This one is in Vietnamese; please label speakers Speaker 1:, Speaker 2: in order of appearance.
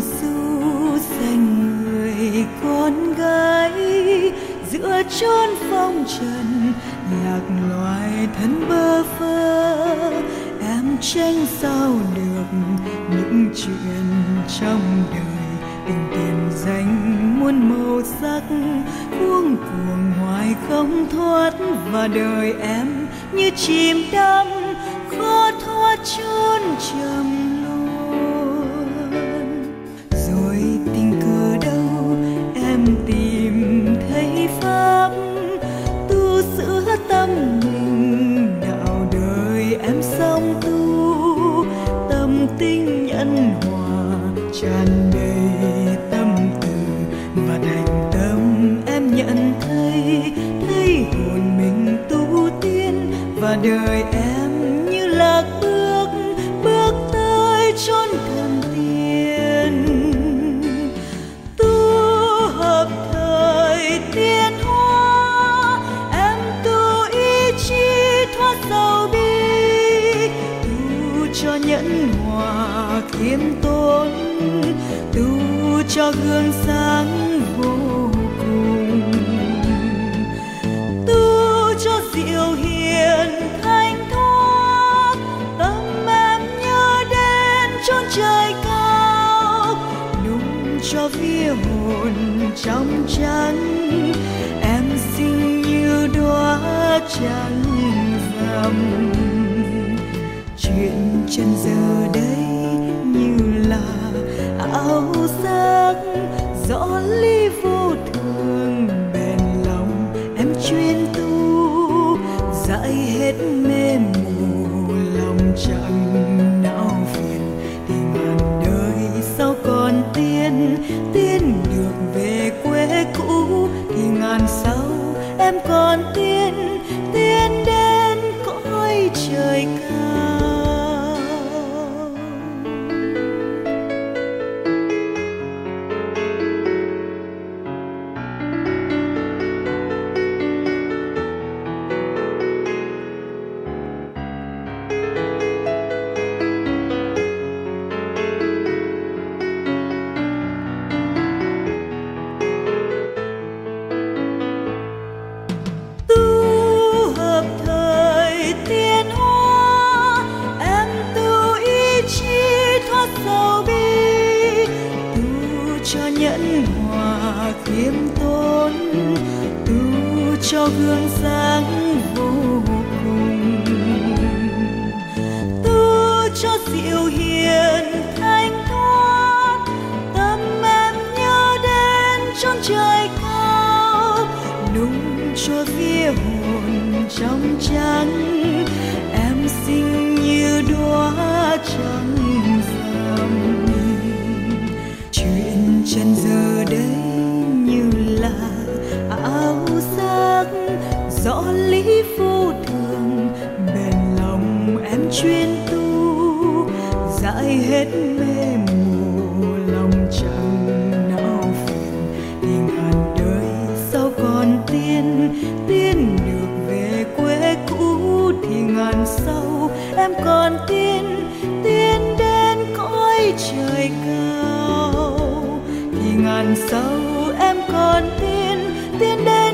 Speaker 1: du dành người con gái, giữa chốn phong trần, lạc loài thân bơ phơ em tranh sao được những chuyện trong đời? Tình tiền danh muôn màu sắc cuống cuồng hoài không thoát. Và đời em như chìm đắm, khó thoát chôn trầm. Thân mình đạo đời em sống tu, tâm tinh nhân hòa tràn đầy tâm từ. Và thành tâm em nhận thấy thấy hồn mình tu tiên. Và đời em như là nhẫn hòa khiêm tốn tu cho gương sáng vô cùng. Tu cho diệu hiền cho vía hồn trong trắng, em xinh như đóa trắng rằm chuyện chân giờ đây như là áo giác rõ ly vô thường bền lòng em chuyên tu dạy hết mê mù lòng chẳng não phiền. Thì ngàn đời sao còn tiên tiên được về quê cũ? Thì ngàn sau em còn tiên khiêm tốn tu cho gương sáng vô cùng. Tu cho diệu hiền thanh thoát, tâm em nhớ đến chốn trời cao. Nung cho vía hồn trong trắng, em xinh như đóa trắng rằm. Chuyện chân giờ đây chuyên tu dại hết mê mù, lòng chẳng nao phiền. Tình hàn đời sao còn tiên tiên được về quê cũ. Thì ngàn sau em còn tiên tiên đến cõi trời cao. Thì ngàn sau em còn tiên tiên đến